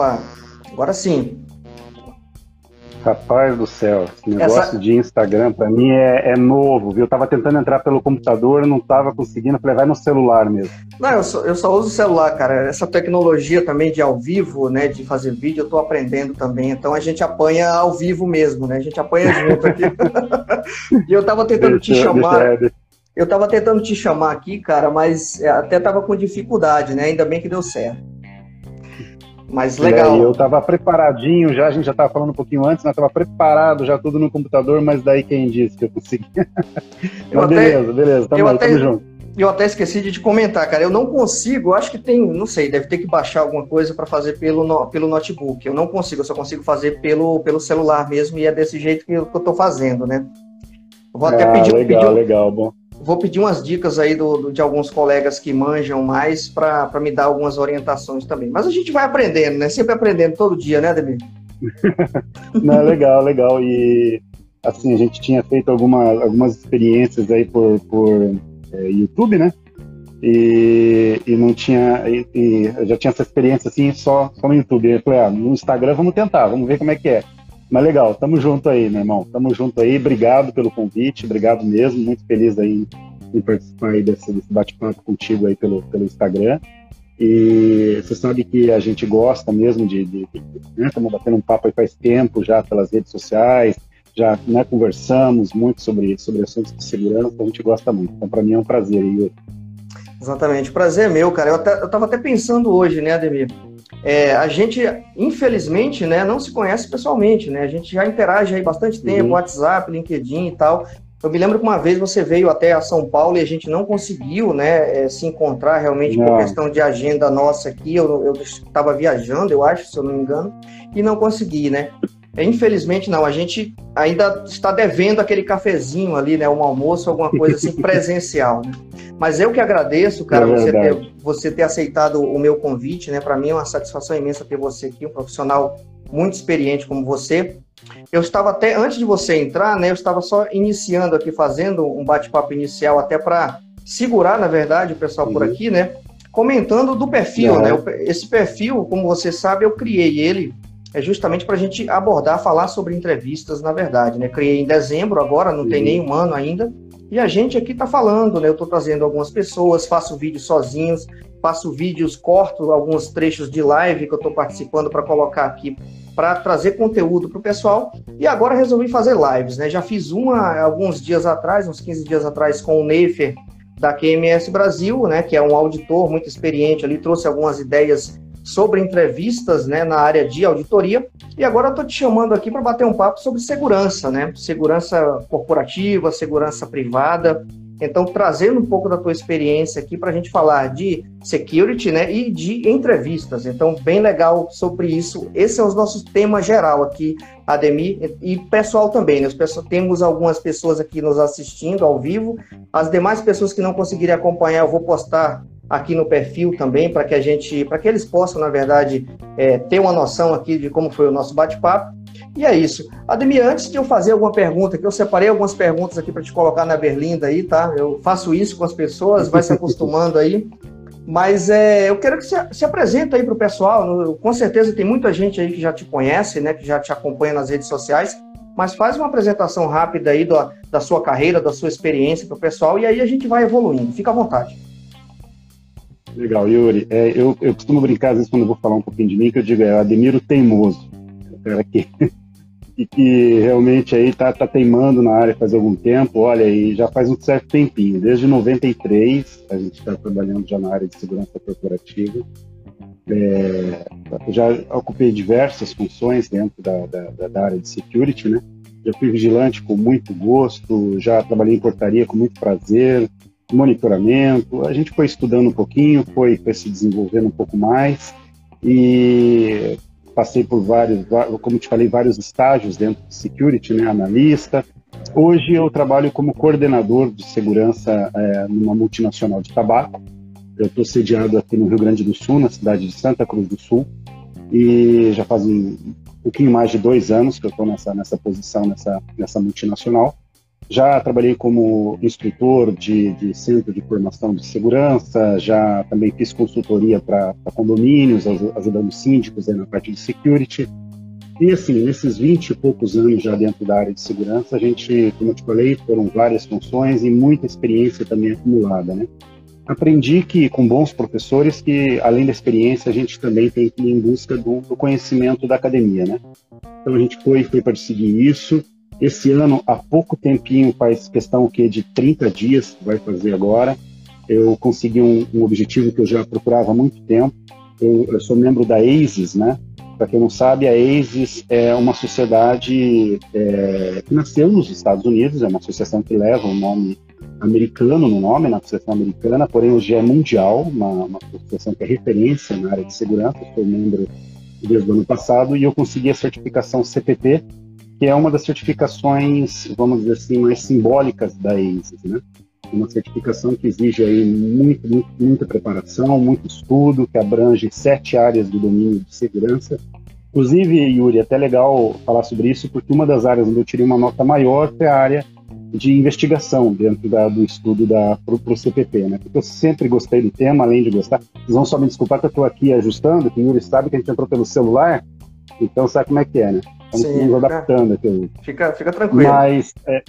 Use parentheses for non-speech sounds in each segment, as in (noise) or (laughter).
Opa, agora sim. Rapaz do céu, esse negócio Essa... de Instagram para mim é, é, novo, viu? Eu tava tentando entrar pelo computador, não tava conseguindo, falei, vai no celular mesmo. Não, eu só, eu só uso o celular, cara. Essa tecnologia também de ao vivo, né, de fazer vídeo, eu tô aprendendo também. Então a gente apanha ao vivo mesmo, né? A gente apanha junto aqui. (laughs) e eu tava tentando deixa, te chamar. Deixa, eu tava tentando te chamar aqui, cara, mas até tava com dificuldade, né? Ainda bem que deu certo. Mas legal. eu estava preparadinho já, a gente já estava falando um pouquinho antes, né? Tava preparado já tudo no computador, mas daí quem disse que eu consegui. (laughs) Eu até, beleza, beleza, tamo, eu aí, até, tamo junto. Eu até esqueci de te comentar, cara. Eu não consigo, acho que tem, não sei, deve ter que baixar alguma coisa para fazer pelo, no, pelo notebook. Eu não consigo, eu só consigo fazer pelo, pelo celular mesmo, e é desse jeito que eu, que eu tô fazendo, né? vou até ah, pedir, legal, pedir, legal, bom vou pedir umas dicas aí do, do de alguns colegas que manjam mais para me dar algumas orientações também. Mas a gente vai aprendendo, né? Sempre aprendendo todo dia, né, Ademir? (laughs) Não, legal, legal. E assim, a gente tinha feito alguma, algumas experiências aí por, por é, YouTube, né? E, e não tinha, e, e já tinha essa experiência assim só, só no YouTube. Eu falei, ah, no Instagram vamos tentar, vamos ver como é que é. Mas legal, tamo junto aí, meu irmão. Tamo junto aí. Obrigado pelo convite, obrigado mesmo. Muito feliz aí em participar aí desse, desse bate-papo contigo aí pelo, pelo Instagram. E você sabe que a gente gosta mesmo de. né? Estamos batendo um papo aí faz tempo já pelas redes sociais, já né, conversamos muito sobre, sobre assuntos de segurança, a gente gosta muito. Então, para mim é um prazer, Yuri. Exatamente, prazer é meu, cara. Eu, estava até pensando hoje, né, Ademir? É, a gente, infelizmente, né, não se conhece pessoalmente, né? A gente já interage aí bastante tempo, uhum. WhatsApp, LinkedIn e tal. Eu me lembro que uma vez você veio até a São Paulo e a gente não conseguiu, né, é, se encontrar realmente não. por questão de agenda nossa aqui. Eu estava viajando, eu acho, se eu não me engano, e não consegui, né? É, infelizmente não, a gente ainda está devendo aquele cafezinho ali, né, um almoço, alguma coisa assim (laughs) presencial. Né? Mas eu que agradeço, cara, é você, ter, você ter aceitado o meu convite, né? Para mim é uma satisfação imensa ter você aqui, um profissional muito experiente como você. Eu estava até antes de você entrar, né? Eu estava só iniciando aqui, fazendo um bate-papo inicial até para segurar, na verdade, o pessoal uhum. por aqui, né? Comentando do perfil, uhum. né? Esse perfil, como você sabe, eu criei ele é justamente para a gente abordar, falar sobre entrevistas, na verdade, né? Criei em dezembro, agora não tem nem um ano ainda, e a gente aqui está falando, né? Eu estou trazendo algumas pessoas, faço vídeos sozinhos, faço vídeos, corto alguns trechos de live que eu estou participando para colocar aqui para trazer conteúdo para o pessoal. E agora resolvi fazer lives, né? Já fiz uma alguns dias atrás, uns 15 dias atrás, com o Neifer da QMS Brasil, né? Que é um auditor muito experiente ali, trouxe algumas ideias sobre entrevistas né, na área de auditoria. E agora estou te chamando aqui para bater um papo sobre segurança, né? Segurança corporativa, segurança privada. Então, trazendo um pouco da tua experiência aqui para a gente falar de security né, e de entrevistas. Então, bem legal sobre isso. Esse é o nosso tema geral aqui, Ademir, e pessoal também. Né? Temos algumas pessoas aqui nos assistindo ao vivo. As demais pessoas que não conseguirem acompanhar, eu vou postar aqui no perfil também, para que a gente, para que eles possam, na verdade, é, ter uma noção aqui de como foi o nosso bate-papo. E é isso. Ademir, antes de eu fazer alguma pergunta, que eu separei algumas perguntas aqui para te colocar na berlinda aí, tá? Eu faço isso com as pessoas, vai se acostumando aí. Mas é, eu quero que você se apresente aí para o pessoal. Com certeza tem muita gente aí que já te conhece, né? Que já te acompanha nas redes sociais. Mas faz uma apresentação rápida aí da, da sua carreira, da sua experiência para o pessoal e aí a gente vai evoluindo. Fica à vontade. Legal, Yuri. É, eu, eu costumo brincar, às vezes, quando eu vou falar um pouquinho de mim, que eu digo, é Ademiro teimoso. É que, (laughs) e que realmente aí tá, tá teimando na área faz algum tempo, olha, e já faz um certo tempinho. Desde 93, a gente está trabalhando já na área de segurança corporativa. É, já ocupei diversas funções dentro da, da, da, área de security, né? Já fui vigilante com muito gosto, já trabalhei em portaria com muito prazer, monitoramento. A gente foi estudando um pouquinho, foi, foi se desenvolvendo um pouco mais e passei por vários, como te falei, vários estágios dentro de security, né, analista. Hoje eu trabalho como coordenador de segurança é, numa multinacional de tabaco. Eu estou sediado aqui no Rio Grande do Sul, na cidade de Santa Cruz do Sul, e já faz um pouquinho mais de dois anos que eu estou nessa, nessa posição, nessa, nessa multinacional. Já trabalhei como instrutor de, de, centro de formação de segurança, já também fiz consultoria para condomínios, ajudando síndicos na parte de security. E assim, nesses 20 e poucos anos já dentro da área de segurança, a gente, como eu te falei, foram várias funções e muita experiência também acumulada, né? Aprendi que com bons professores que além da experiência a gente também tem que ir em busca do, do conhecimento da academia, né? Então a gente foi foi para seguir isso. Esse ano, há pouco tempinho, faz questão que de 30 dias, vai fazer agora, eu consegui um, um objetivo que eu já procurava há muito tempo. Eu, eu sou membro da ASIS, né? Para quem não sabe, a ASIS é uma sociedade é, que nasceu nos Estados Unidos, é uma associação que leva o nome americano no nome, na associação americana, porém hoje é mundial, uma, uma associação que é referência na área de segurança, sou membro desde o ano passado e eu consegui a certificação CPT, que é uma das certificações, vamos dizer assim, mais simbólicas da ASIS, né? Uma certificação que exige aí muito, muito, muita preparação, muito estudo, que abrange sete áreas do domínio de segurança, Inclusive, Yuri, é até legal falar sobre isso, porque uma das áreas onde eu tirei uma nota maior foi a área de investigação dentro da, do estudo da para o CPP, né? Porque eu sempre gostei do tema, além de gostar. Vocês vão só me desculpar que eu estou aqui ajustando, que o Yuri sabe que a gente entrou pelo celular, então sabe como é que é, né? Estamos Sim, nos adaptando aqui. Fica, fica tranquilo. Mas, é,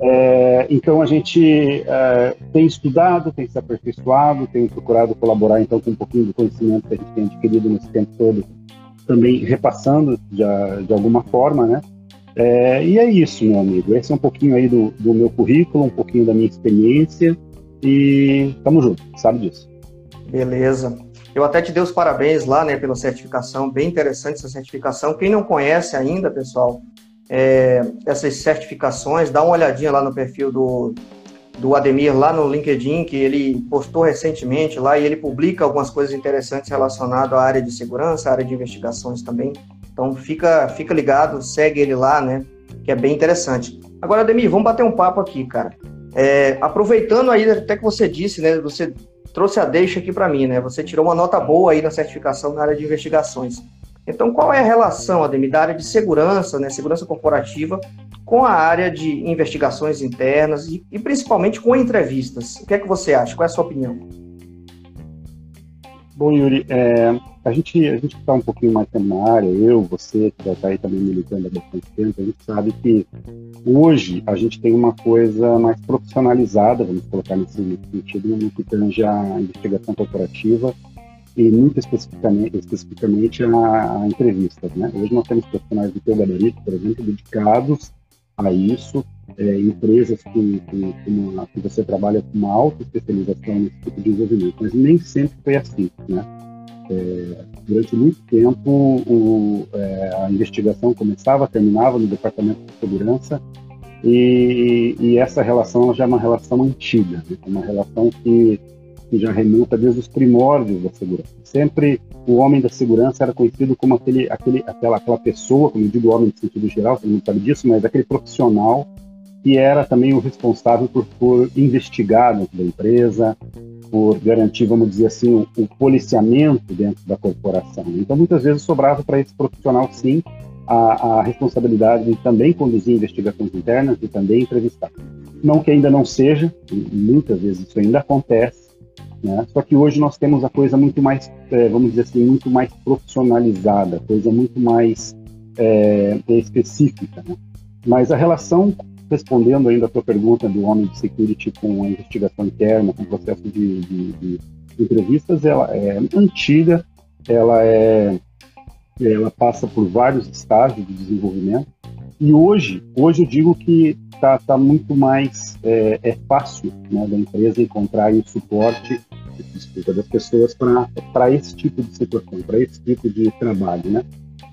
é, então a gente é, tem estudado, tem se aperfeiçoado, tem procurado colaborar então com um pouquinho do conhecimento que a gente tem adquirido nesse tempo todo também repassando de, de alguma forma, né? É, e é isso, meu amigo. Esse é um pouquinho aí do, do meu currículo, um pouquinho da minha experiência e tamo junto, sabe disso. Beleza. Eu até te dei os parabéns lá, né, pela certificação, bem interessante essa certificação. Quem não conhece ainda, pessoal, é, essas certificações, dá uma olhadinha lá no perfil do, do Ademir lá no LinkedIn, que ele postou recentemente lá e ele publica algumas coisas interessantes relacionadas à área de segurança, à área de investigações também. Então fica, fica ligado, segue ele lá, né? Que é bem interessante. Agora, Ademir, vamos bater um papo aqui, cara. É, aproveitando aí, até que você disse, né? Você trouxe a deixa aqui para mim, né? Você tirou uma nota boa aí na certificação na área de investigações. Então, qual é a relação, Ademir, da área de segurança, né? Segurança corporativa com a área de investigações internas e, e, principalmente com entrevistas. O que é que você acha? Qual é a sua opinião? Bom, Yuri, é, a gente a gente está um pouquinho mais na área, eu, você, que já está aí também militando há bastante tempo, a gente sabe que hoje a gente tem uma coisa mais profissionalizada, vamos colocar nesse, sentido, no que tange a investigação corporativa e muito especificamente, especificamente a, a entrevistas. Né? Hoje nós temos profissionais do teu por exemplo, dedicados a isso, é, empresas que, que, uma, que, você trabalha com uma alta especialização nesse tipo de desenvolvimento, mas nem sempre foi assim, né? É, durante muito tempo, o, é, a investigação começava, terminava no Departamento de Segurança e, e essa relação já é uma relação antiga, né? uma relação que, que já remonta desde os primórdios da segurança. Sempre o homem da segurança era conhecido como aquele, aquele, aquela, aquela pessoa, como eu digo homem no sentido geral, todo mundo sabe disso, mas aquele profissional que era também o responsável por, por investigar dentro da empresa, por garantir, vamos dizer assim, o, o policiamento dentro da corporação. Então, muitas vezes sobrava para esse profissional, sim, a, a, responsabilidade de também conduzir investigações internas e também entrevistar. Não que ainda não seja, muitas vezes isso ainda acontece, né? Só que hoje nós temos a coisa muito mais, é, vamos dizer assim, muito mais profissionalizada, coisa muito mais é, específica. Né? Mas a relação, respondendo ainda a tua pergunta do homem de security com a investigação interna, com o processo de, de, de entrevistas, ela é antiga, ela é ela passa por vários estágios de desenvolvimento e hoje hoje eu digo que está tá muito mais é, é fácil né, da empresa encontrar o suporte desculpa, das pessoas para esse tipo de situação, para esse tipo de trabalho, né?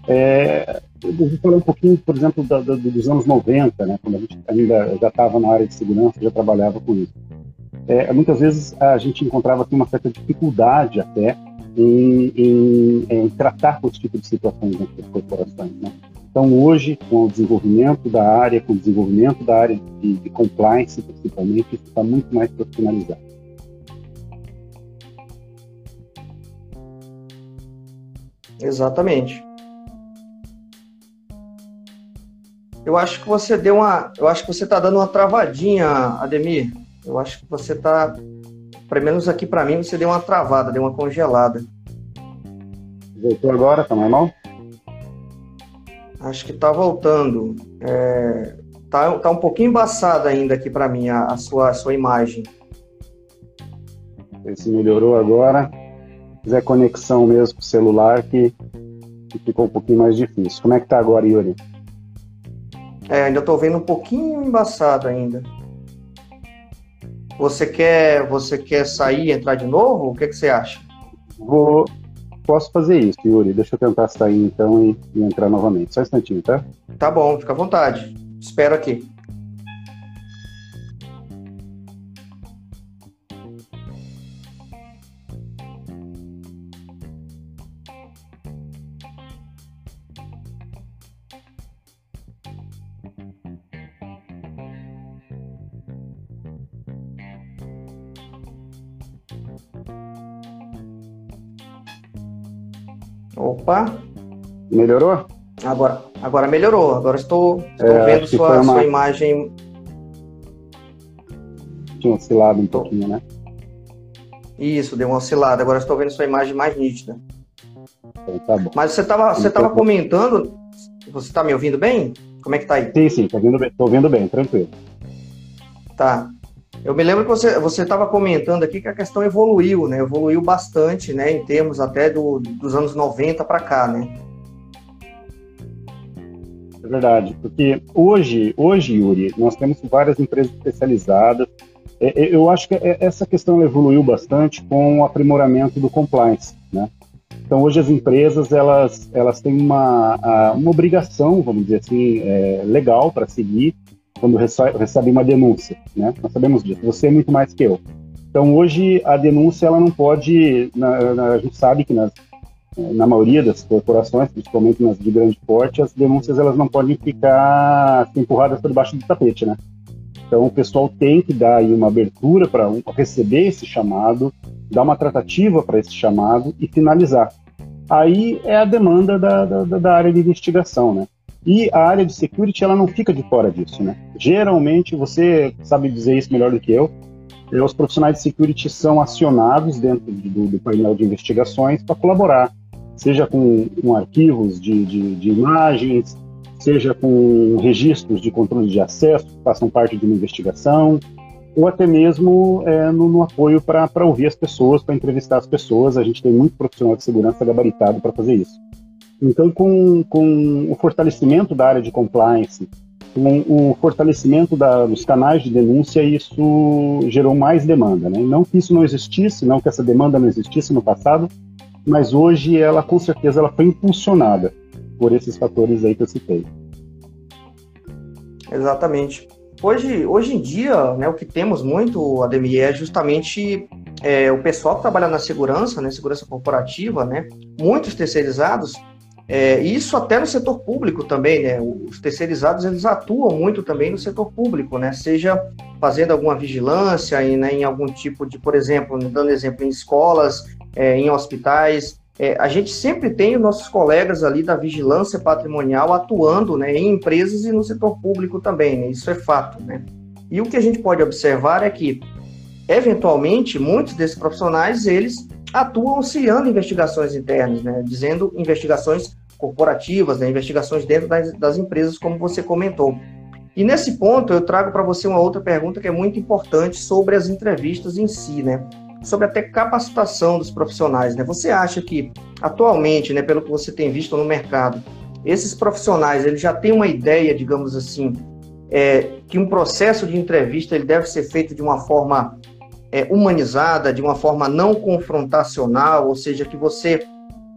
É, eu vou falar um pouquinho, por exemplo, da, da, dos anos 90, né, quando a gente ainda já estava na área de segurança, já trabalhava com isso. É, muitas vezes a gente encontrava assim, uma certa dificuldade até em, em, em tratar com esse tipo de situações dentro das corporações. Né? Então, hoje, com o desenvolvimento da área, com o desenvolvimento da área de, de compliance, principalmente, isso está muito mais profissionalizado. Exatamente. Eu acho que você deu uma. Eu acho que você está dando uma travadinha, Ademir. Eu acho que você está. Pelo menos aqui para mim, você deu uma travada, deu uma congelada. Voltou agora, tá normal? Acho que tá voltando. É, tá, tá um pouquinho embaçada ainda aqui para mim a, a, sua, a sua imagem. Se melhorou agora. Fizer conexão mesmo com o celular que, que ficou um pouquinho mais difícil. Como é que tá agora, Yuri? É, ainda estou vendo um pouquinho embaçado ainda. Você quer, você quer sair e entrar de novo? O que, que você acha? Vou, posso fazer isso, Yuri. Deixa eu tentar sair então e, e entrar novamente. Só um instantinho, tá? Tá bom, fica à vontade. Espero aqui. Opa! Melhorou? Agora, agora melhorou. Agora estou, estou é, vendo sua, uma... sua imagem. Tinha oscilado um pouquinho, né? Isso, deu uma oscilada. Agora estou vendo sua imagem mais nítida. Então, tá. Mas você estava você tava comentando. Você está me ouvindo bem? Como é que tá aí? Sim, sim, estou ouvindo bem, tô ouvindo bem, tranquilo. Tá. Eu me lembro que você estava comentando aqui que a questão evoluiu, né? Evoluiu bastante, né? Em termos até do, dos anos 90 para cá, né? É verdade, porque hoje, hoje, Yuri, nós temos várias empresas especializadas. É, é, eu acho que essa questão evoluiu bastante com o aprimoramento do compliance, né? Então hoje as empresas elas elas têm uma uma obrigação, vamos dizer assim, é, legal para seguir quando recebe uma denúncia, né? Nós sabemos disso. Você é muito mais que eu. Então hoje a denúncia ela não pode, na, na, a gente sabe que nas, na maioria das corporações, principalmente nas de grande porte, as denúncias elas não podem ficar assim, empurradas por debaixo do tapete, né? Então o pessoal tem que dar aí uma abertura para receber esse chamado, dar uma tratativa para esse chamado e finalizar. Aí é a demanda da, da, da área de investigação, né? E a área de security ela não fica de fora disso, né? Geralmente, você sabe dizer isso melhor do que eu, eh, os profissionais de security são acionados dentro do, do painel de investigações para colaborar, seja com, com arquivos de, de, de, imagens, seja com registros de controle de acesso que façam parte de uma investigação, ou até mesmo é, no, no, apoio para ouvir as pessoas, para entrevistar as pessoas. A gente tem muito profissional de segurança gabaritado para fazer isso. Então, com, com o fortalecimento da área de compliance, com o fortalecimento da, dos canais de denúncia, isso gerou mais demanda. Né? Não que isso não existisse, não que essa demanda não existisse no passado, mas hoje ela, com certeza, ela foi impulsionada por esses fatores aí que eu citei. Exatamente. Hoje, hoje em dia, né, o que temos muito, Ademir, é justamente é, o pessoal que trabalha na segurança, né, segurança corporativa, né, muitos terceirizados, é, isso até no setor público também, né? Os terceirizados eles atuam muito também no setor público, né? Seja fazendo alguma vigilância em, né, em algum tipo de, por exemplo, dando exemplo em escolas, é, em hospitais. É, a gente sempre tem os nossos colegas ali da vigilância patrimonial atuando, né, em empresas e no setor público também, né? Isso é fato, né? E o que a gente pode observar é que, eventualmente, muitos desses profissionais eles atuam auxiliando investigações internas, né, dizendo investigações corporativas, né, investigações dentro das, das empresas, como você comentou. E nesse ponto eu trago para você uma outra pergunta que é muito importante sobre as entrevistas em si, né? Sobre até capacitação dos profissionais, né? Você acha que atualmente, né, pelo que você tem visto no mercado, esses profissionais eles já têm uma ideia, digamos assim, é, que um processo de entrevista ele deve ser feito de uma forma é, humanizada, de uma forma não confrontacional, ou seja, que você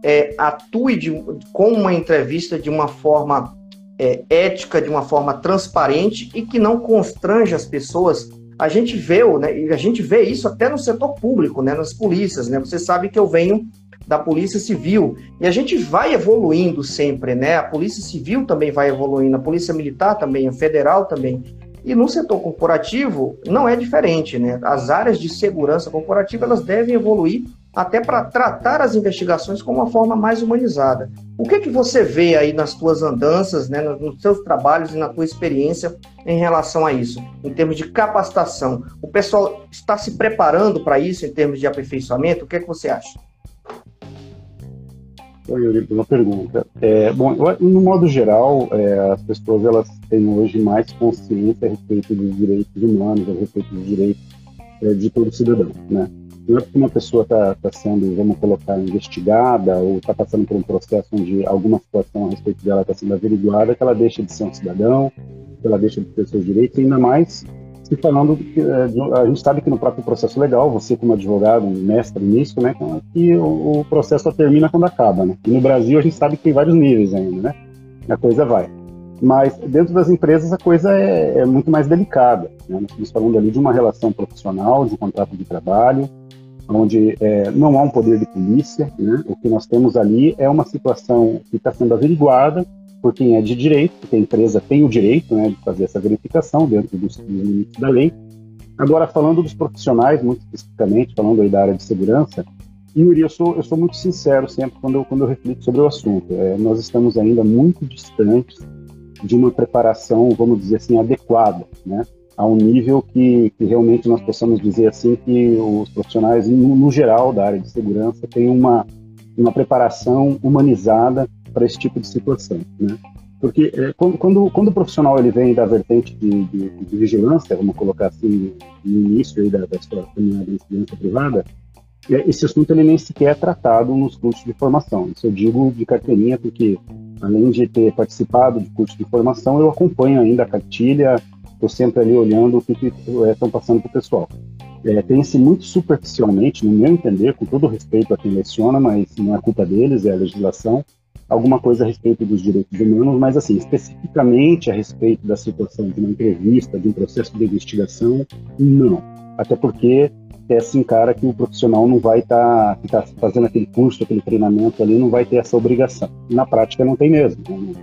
é, atue de, com uma entrevista de uma forma é, ética, de uma forma transparente e que não constrange as pessoas. A gente vê, né, a gente vê isso até no setor público, né, nas polícias, né? Você sabe que eu venho da Polícia Civil e a gente vai evoluindo sempre, né? A Polícia Civil também vai evoluindo, a Polícia Militar também, a Federal também. E no setor corporativo não é diferente, né? As áreas de segurança corporativa elas devem evoluir até para tratar as investigações com uma forma mais humanizada. O que que você vê aí nas tuas andanças, né, nos seus trabalhos e na tua experiência em relação a isso, em termos de capacitação? O pessoal está se preparando para isso em termos de aperfeiçoamento? O que é que você acha? Oi, Yuri, uma pergunta. É, bom, no modo geral, é, as pessoas elas têm hoje mais consciência a respeito dos direitos humanos, a respeito dos direitos é, de todo cidadão, né? Não é porque uma pessoa está tá sendo, vamos colocar, investigada ou está passando por um processo onde alguma situação a respeito dela está sendo averiguada que ela deixa de ser um cidadão, que ela deixa de ter seus direitos, ainda mais falando que é, a gente sabe que no próprio processo legal, você como advogado, mestre nisso, né, que o, processo só termina quando acaba, né? E no Brasil a gente sabe que tem vários níveis ainda, né? A coisa vai. Mas dentro das empresas a coisa é, é muito mais delicada. Né? Estamos falando ali de uma relação profissional, de um contrato de trabalho, onde é, não há um poder de polícia. Né? O que nós temos ali é uma situação que está sendo averiguada por quem é de direito, porque a empresa tem o direito né, de fazer essa verificação dentro dos, limites da lei. Agora, falando dos profissionais, muito especificamente, falando aí da área de segurança, Yuri, eu sou, eu sou muito sincero sempre quando eu, quando eu reflito sobre o assunto. É, nós estamos ainda muito distantes de uma preparação, vamos dizer assim, adequada, né? a um nível que, que realmente nós possamos dizer assim que os profissionais, no, no geral, da área de segurança, têm uma, uma preparação humanizada para esse tipo de situação, né? Porque é, quando, quando, o profissional ele vem da vertente de, de, de vigilância, vamos colocar assim, no início da, da história da segurança privada, é, esse assunto ele nem sequer é tratado nos cursos de formação. Isso eu digo de carteirinha porque, além de ter participado de curso de formação, eu acompanho ainda a cartilha, estou sempre ali olhando o que estão é, passando para o pessoal. É, Tem-se muito superficialmente, no meu entender, com todo respeito a quem leciona, mas não é culpa deles, é a legislação, alguma coisa a respeito dos direitos humanos, mas assim, especificamente a respeito da situação de uma entrevista, de um processo de investigação, não. Até porque é assim, cara, que o profissional não vai estar tá, tá fazendo aquele curso, aquele treinamento ali, não vai ter essa obrigação. Na prática não tem mesmo. Né?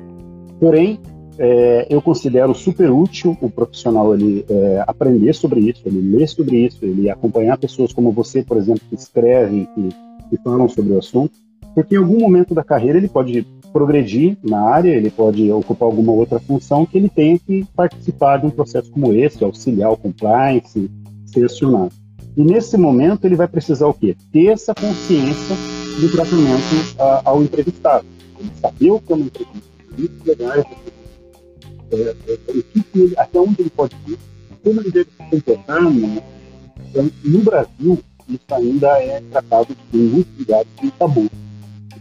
Porém, é, eu considero super útil o profissional ele é, aprender sobre isso, ele ler sobre isso, ele acompanhar pessoas como você, por exemplo, que escrevem, que, que falam sobre o assunto, porque em algum momento da carreira ele pode progredir na área, ele pode ocupar alguma outra função que ele tenha que participar de um processo como esse, auxiliar o compliance, ser acionado. E nesse momento ele vai precisar o quê? Ter essa consciência do tratamento uh, ao entrevistado. Ele saber o que é uma muito até onde ele pode ir, como ele deve se comportar. Né? Então, no Brasil, isso ainda é tratado em muitos lugares como tabu.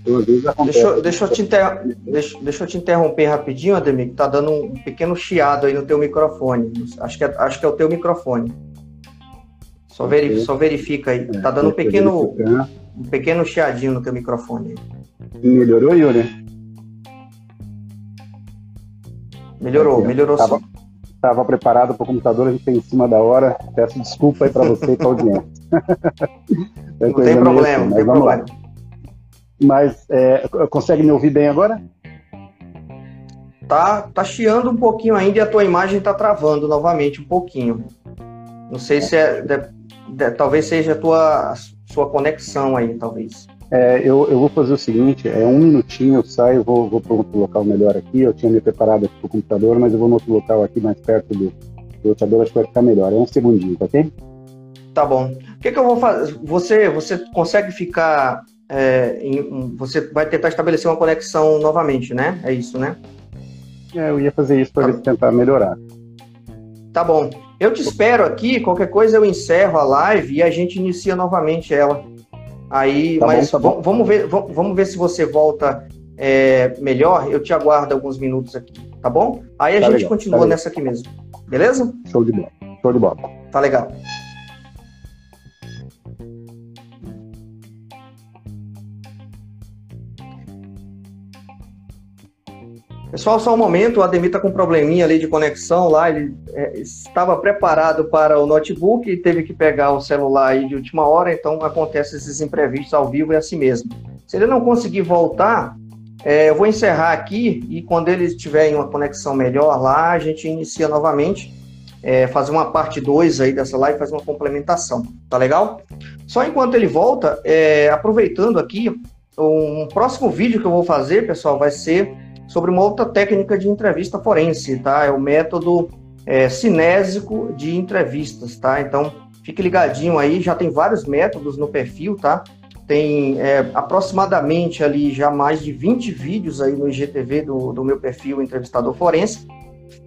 Então, às vezes acontece. Deixa, deixa, eu te inter... deixa, deixa eu te interromper rapidinho, Ademir, que tá dando um pequeno chiado aí no teu microfone. Acho que é, acho que é o teu microfone. Só, veri... Só verifica aí. É, tá dando um pequeno, um pequeno chiadinho no teu microfone. Melhorou, Yuri? Melhorou, melhorou tava, sim. Estava preparado para o computador, a gente tem em cima da hora. Peço desculpa aí para você e para audiência. não tem (laughs) problema, não tem problema. Lá. Mas é, consegue me ouvir bem agora? Tá, tá chiando um pouquinho ainda e a tua imagem tá travando novamente um pouquinho. Não sei se é, de, de, talvez seja a tua sua conexão aí, talvez. É, eu, eu vou fazer o seguinte, é um minutinho, eu saio, vou, vou para outro local melhor aqui. Eu tinha me preparado aqui para o computador, mas eu vou no outro local aqui mais perto do, do roteador, acho que vai ficar melhor. É um segundinho, tá ok? Tá bom. O que, que eu vou fazer? Você, você consegue ficar é, em, você vai tentar estabelecer uma conexão novamente, né? É isso, né? É, eu ia fazer isso para tá. tentar melhorar. Tá bom. Eu te espero aqui, qualquer coisa eu encerro a live e a gente inicia novamente ela. Aí, tá mas bom, tá vamos ver, vamos ver se você volta é, melhor. Eu te aguardo alguns minutos aqui, tá bom? Aí a tá gente legal, continua tá nessa aqui mesmo. Beleza? Show de bola. Show de bola. Tá legal. Pessoal, só um momento, o Ademir está com um probleminha ali de conexão lá, ele é, estava preparado para o notebook e teve que pegar o celular aí de última hora, então acontece esses imprevistos ao vivo é assim mesmo. Se ele não conseguir voltar, é, eu vou encerrar aqui e quando ele tiver em uma conexão melhor lá, a gente inicia novamente, é, fazer uma parte 2 aí dessa live, fazer uma complementação, tá legal? Só enquanto ele volta, é, aproveitando aqui, um próximo vídeo que eu vou fazer, pessoal, vai ser sobre uma outra técnica de entrevista forense, tá? É o método é, cinésico de entrevistas, tá? Então, fique ligadinho aí, já tem vários métodos no perfil, tá? Tem é, aproximadamente ali já mais de 20 vídeos aí no IGTV do, do meu perfil Entrevistador Forense.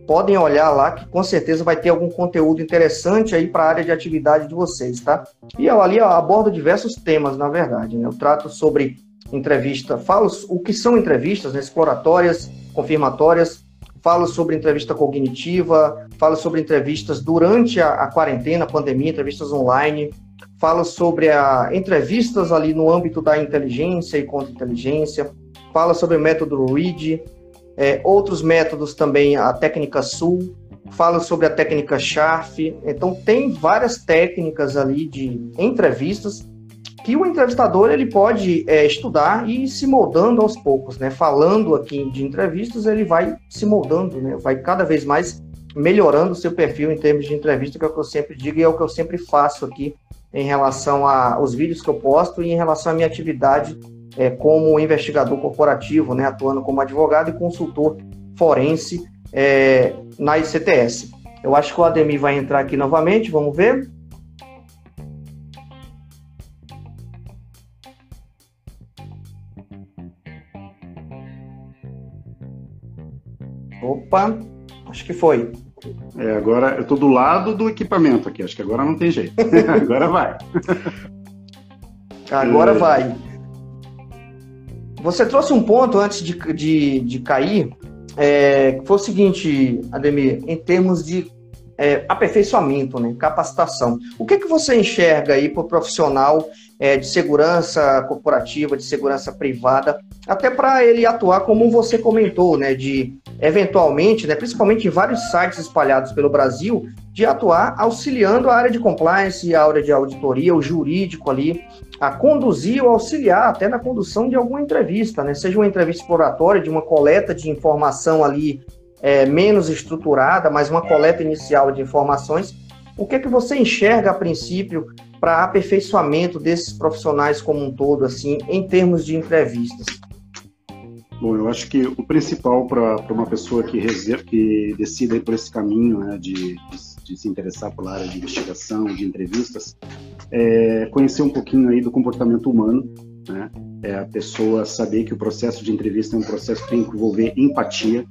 Podem olhar lá que com certeza vai ter algum conteúdo interessante aí para a área de atividade de vocês, tá? E eu ali ó, abordo diversos temas, na verdade, né? Eu trato sobre entrevista, falo o que são entrevistas, né? exploratórias, confirmatórias, falo sobre entrevista cognitiva, falo sobre entrevistas durante a, a quarentena, a pandemia, entrevistas online, falo sobre a, entrevistas ali no âmbito da inteligência e contra-inteligência, fala sobre o método READ, é, outros métodos também, a técnica SUL, fala sobre a técnica SHARF, então tem várias técnicas ali de entrevistas que o entrevistador ele pode é, estudar e ir se moldando aos poucos, né? Falando aqui de entrevistas, ele vai se moldando, né? Vai cada vez mais melhorando o seu perfil em termos de entrevista, que é o que eu sempre digo e é o que eu sempre faço aqui em relação aos vídeos que eu posto e em relação à minha atividade é, como investigador corporativo, né, atuando como advogado e consultor forense é, na ICTS. Eu acho que o Ademir vai entrar aqui novamente, vamos ver. Opa, acho que foi. É, agora eu estou do lado do equipamento aqui, acho que agora não tem jeito. (laughs) agora vai. Agora é... vai. Você trouxe um ponto antes de, de, de cair, é, que foi o seguinte, Ademir, em termos de é, aperfeiçoamento, né, capacitação. O que, que você enxerga aí para o profissional é, de segurança corporativa, de segurança privada, até para ele atuar como você comentou, né, de eventualmente, né, principalmente em vários sites espalhados pelo Brasil, de atuar auxiliando a área de compliance, a área de auditoria, o jurídico ali, a conduzir ou auxiliar até na condução de alguma entrevista, né? Seja uma entrevista exploratória, de uma coleta de informação ali é, menos estruturada, mas uma coleta inicial de informações. O que é que você enxerga a princípio para aperfeiçoamento desses profissionais como um todo, assim, em termos de entrevistas? Bom, eu acho que o principal para uma pessoa que, que decida por esse caminho né, de, de, se interessar pela área de investigação, de entrevistas, é conhecer um pouquinho aí do comportamento humano, né? É a pessoa saber que o processo de entrevista é um processo que tem que envolver empatia,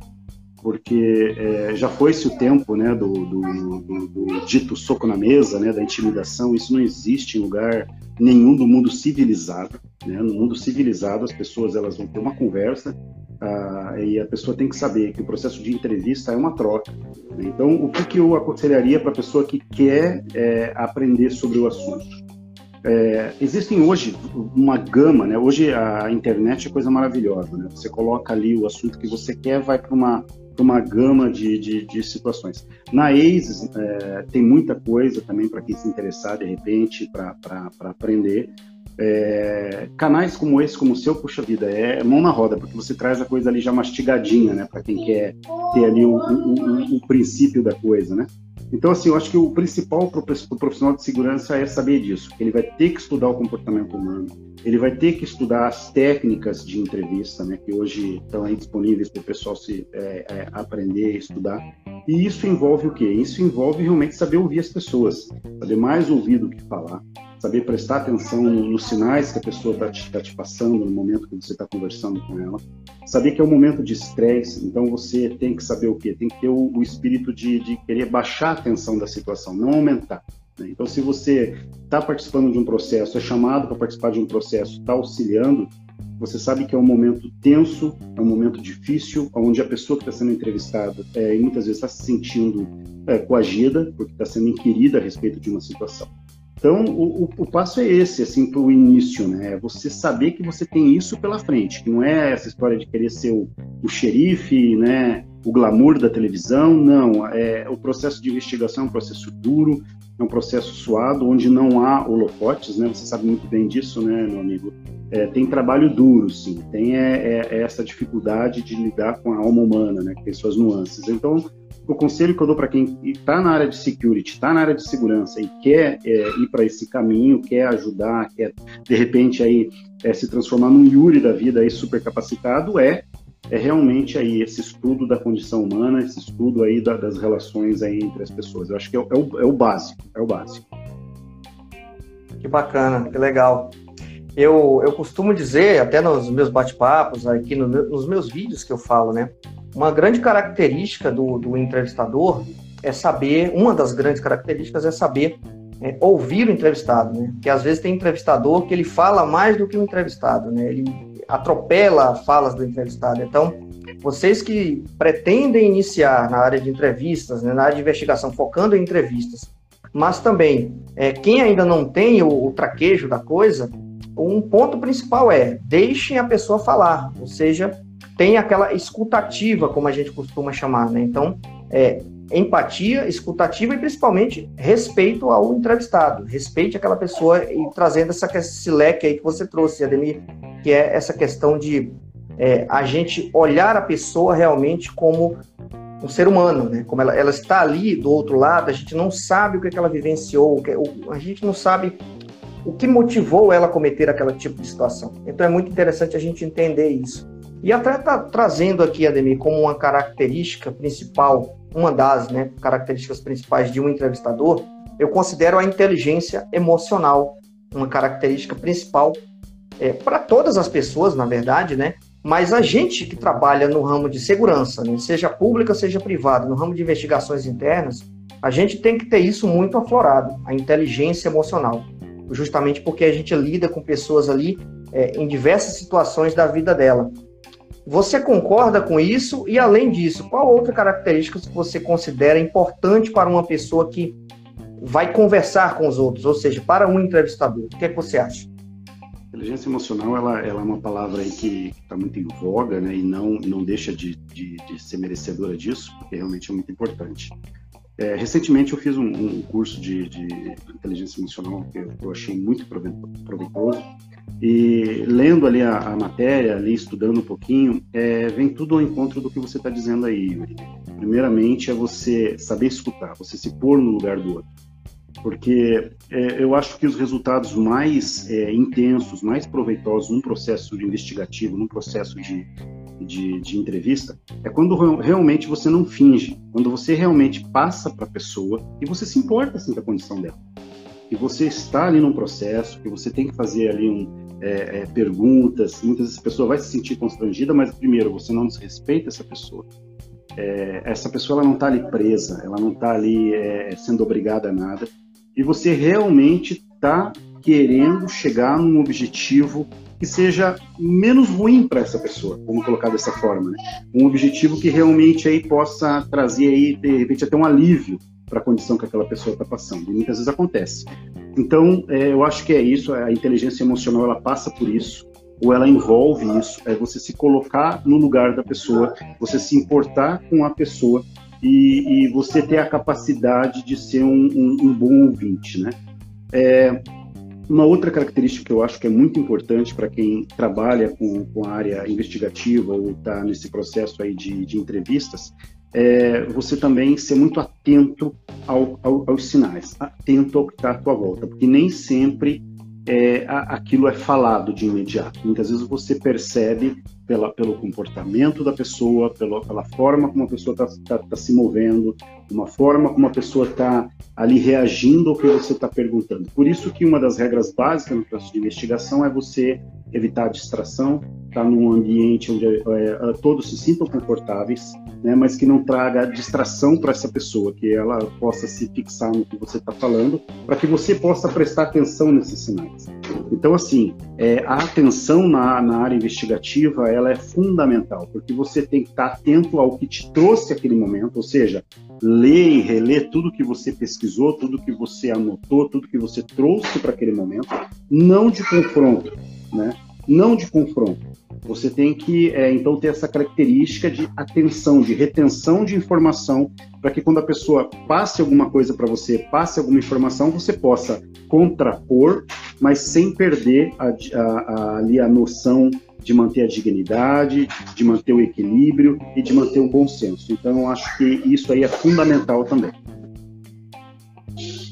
porque é, já foi-se o tempo né, do, do, do, do, dito soco na mesa, né, da intimidação, isso não existe em lugar nenhum do mundo civilizado. Né? No mundo civilizado, as pessoas elas vão ter uma conversa ah, e a pessoa tem que saber que o processo de entrevista é uma troca. Né? Então, o que, que eu aconselharia para a pessoa que quer é, aprender sobre o assunto? É, existem hoje uma gama, né? Hoje a internet é coisa maravilhosa, né? Você coloca ali o assunto que você quer, vai para uma uma gama de, de, de, situações. Na ACES é, tem muita coisa também para quem se interessar de repente para aprender. É, canais como esse, como o seu, puxa vida, é mão na roda, porque você traz a coisa ali já mastigadinha, né, para quem quer ter ali o, o, o, o, princípio da coisa, né. Então, assim, eu acho que o principal para o profissional de segurança é saber disso. Ele vai ter que estudar o comportamento humano, ele vai ter que estudar as técnicas de entrevista, né, que hoje estão aí disponíveis para o pessoal se é, é, aprender, estudar. E isso envolve o quê? Isso envolve realmente saber ouvir as pessoas, saber mais ouvir do que falar, saber prestar atenção nos sinais que a pessoa está te, tá te, passando no momento que você está conversando com ela, saber que é um momento de estresse, então você tem que saber o quê? Tem que ter o, o espírito de, de, querer baixar a tensão da situação, não aumentar. Né? Então, se você está participando de um processo, é chamado para participar de um processo, está auxiliando, você sabe que é um momento tenso, é um momento difícil, onde a pessoa que está sendo entrevistada é, muitas vezes está se sentindo é, coagida, porque está sendo inquirida a respeito de uma situação. Então, o, o, o, passo é esse, assim, para o início, né? É você saber que você tem isso pela frente, que não é essa história de querer ser o, o xerife, né? O glamour da televisão, não. É, o processo de investigação é um processo duro, é um processo suado, onde não há holofotes, né? Você sabe muito bem disso, né, meu amigo? É, tem trabalho duro, sim. Tem é, é, é essa dificuldade de lidar com a alma humana, né? Que tem suas nuances. Então, o conselho que eu dou para quem está na área de security, está na área de segurança e quer é, ir para esse caminho, quer ajudar, quer de repente aí é, se transformar num Yuri da vida aí super capacitado, é é realmente aí esse estudo da condição humana, esse estudo aí da, das relações aí entre as pessoas. Eu acho que é, é, o, é o básico, é o básico. Que bacana, que legal. Eu, eu costumo dizer, até nos meus bate-papos, aqui no, nos meus vídeos que eu falo, né? Uma grande característica do, do entrevistador é saber, uma das grandes características é saber é, ouvir o entrevistado, né? Porque às vezes tem entrevistador que ele fala mais do que o entrevistado, né? Ele atropela falas do entrevistado. Então, vocês que pretendem iniciar na área de entrevistas, né, na área de investigação, focando em entrevistas, mas também é, quem ainda não tem o, o traquejo da coisa, um ponto principal é deixem a pessoa falar, ou seja, tem aquela escutativa, como a gente costuma chamar, né? Então, é, empatia, escutativa e principalmente respeito ao entrevistado. Respeite aquela pessoa e trazendo essa, esse leque aí que você trouxe, Ademir, que é essa questão de é, a gente olhar a pessoa realmente como um ser humano, né? Como ela, ela está ali do outro lado, a gente não sabe o que, é que ela vivenciou, a gente não sabe o que motivou ela a cometer aquele tipo de situação. Então é muito interessante a gente entender isso. E até tá trazendo aqui, Ademir, como uma característica principal uma das né, características principais de um entrevistador, eu considero a inteligência emocional, uma característica principal é, para todas as pessoas, na verdade, né? Mas a gente que trabalha no ramo de segurança, né, seja pública, seja privada, no ramo de investigações internas, a gente tem que ter isso muito aflorado, a inteligência emocional, justamente porque a gente lida com pessoas ali é, em diversas situações da vida dela. Você concorda com isso? E além disso, qual outra característica que você considera importante para uma pessoa que vai conversar com os outros, ou seja, para um entrevistador? O que, é que você acha? Inteligência emocional ela, ela é uma palavra que está muito em voga, né? E não não deixa de, de, de, ser merecedora disso, porque realmente é muito importante. É, recentemente eu fiz um, um curso de, de, inteligência emocional que eu achei muito proveitoso e lendo ali a, a matéria, ali estudando um pouquinho, é, vem tudo ao encontro do que você está dizendo aí, Yuri. Primeiramente é você saber escutar, você se pôr no lugar do outro. Porque é, eu acho que os resultados mais é, intensos, mais proveitosos num processo investigativo, num processo de, de, de, entrevista, é quando realmente você não finge, quando você realmente passa para a pessoa e você se importa assim, com a condição dela. Que você está ali num processo, que você tem que fazer ali um, é, é, perguntas, muitas vezes a pessoa vai se sentir constrangida, mas primeiro, você não desrespeita essa pessoa. É, essa pessoa ela não está ali presa, ela não está ali é, sendo obrigada a nada, e você realmente está querendo chegar num objetivo que seja menos ruim para essa pessoa, vamos colocar dessa forma, né? Um objetivo que realmente aí possa trazer aí de repente até um alívio para a condição que aquela pessoa está passando. E muitas vezes acontece. Então, é, eu acho que é isso. A inteligência emocional ela passa por isso, ou ela envolve isso. É você se colocar no lugar da pessoa, você se importar com a pessoa e, e você ter a capacidade de ser um, um, um bom ouvinte, né? É, uma outra característica que eu acho que é muito importante para quem trabalha com, com a área investigativa ou está nesse processo aí de, de entrevistas é, você também ser muito atento ao, ao, aos sinais, atento ao que está à tua volta, porque nem sempre é, aquilo é falado de imediato. Muitas vezes você percebe pela, pelo comportamento da pessoa, pela, pela forma como a pessoa está tá, tá se movendo, uma forma como a pessoa está ali reagindo ao que você está perguntando. Por isso que uma das regras básicas no processo de investigação é você evitar a distração, estar tá num ambiente onde é, todos se sintam confortáveis, né, mas que não traga distração para essa pessoa, que ela possa se fixar no que você está falando, para que você possa prestar atenção nesses sinais. Então, assim, é, a atenção na, na, área investigativa ela é fundamental, porque você tem que estar atento ao que te trouxe aquele momento, ou seja, ler e reler tudo que você pesquisou, tudo que você anotou, tudo que você trouxe para aquele momento, não de confronto, né? Não de confronto. Você tem que, é, então, ter essa característica de atenção, de retenção de informação, para que quando a pessoa passe alguma coisa para você, passe alguma informação, você possa contrapor, mas sem perder a, a, a, ali a noção de manter a dignidade, de manter o equilíbrio e de manter o bom senso. Então, eu acho que isso aí é fundamental também.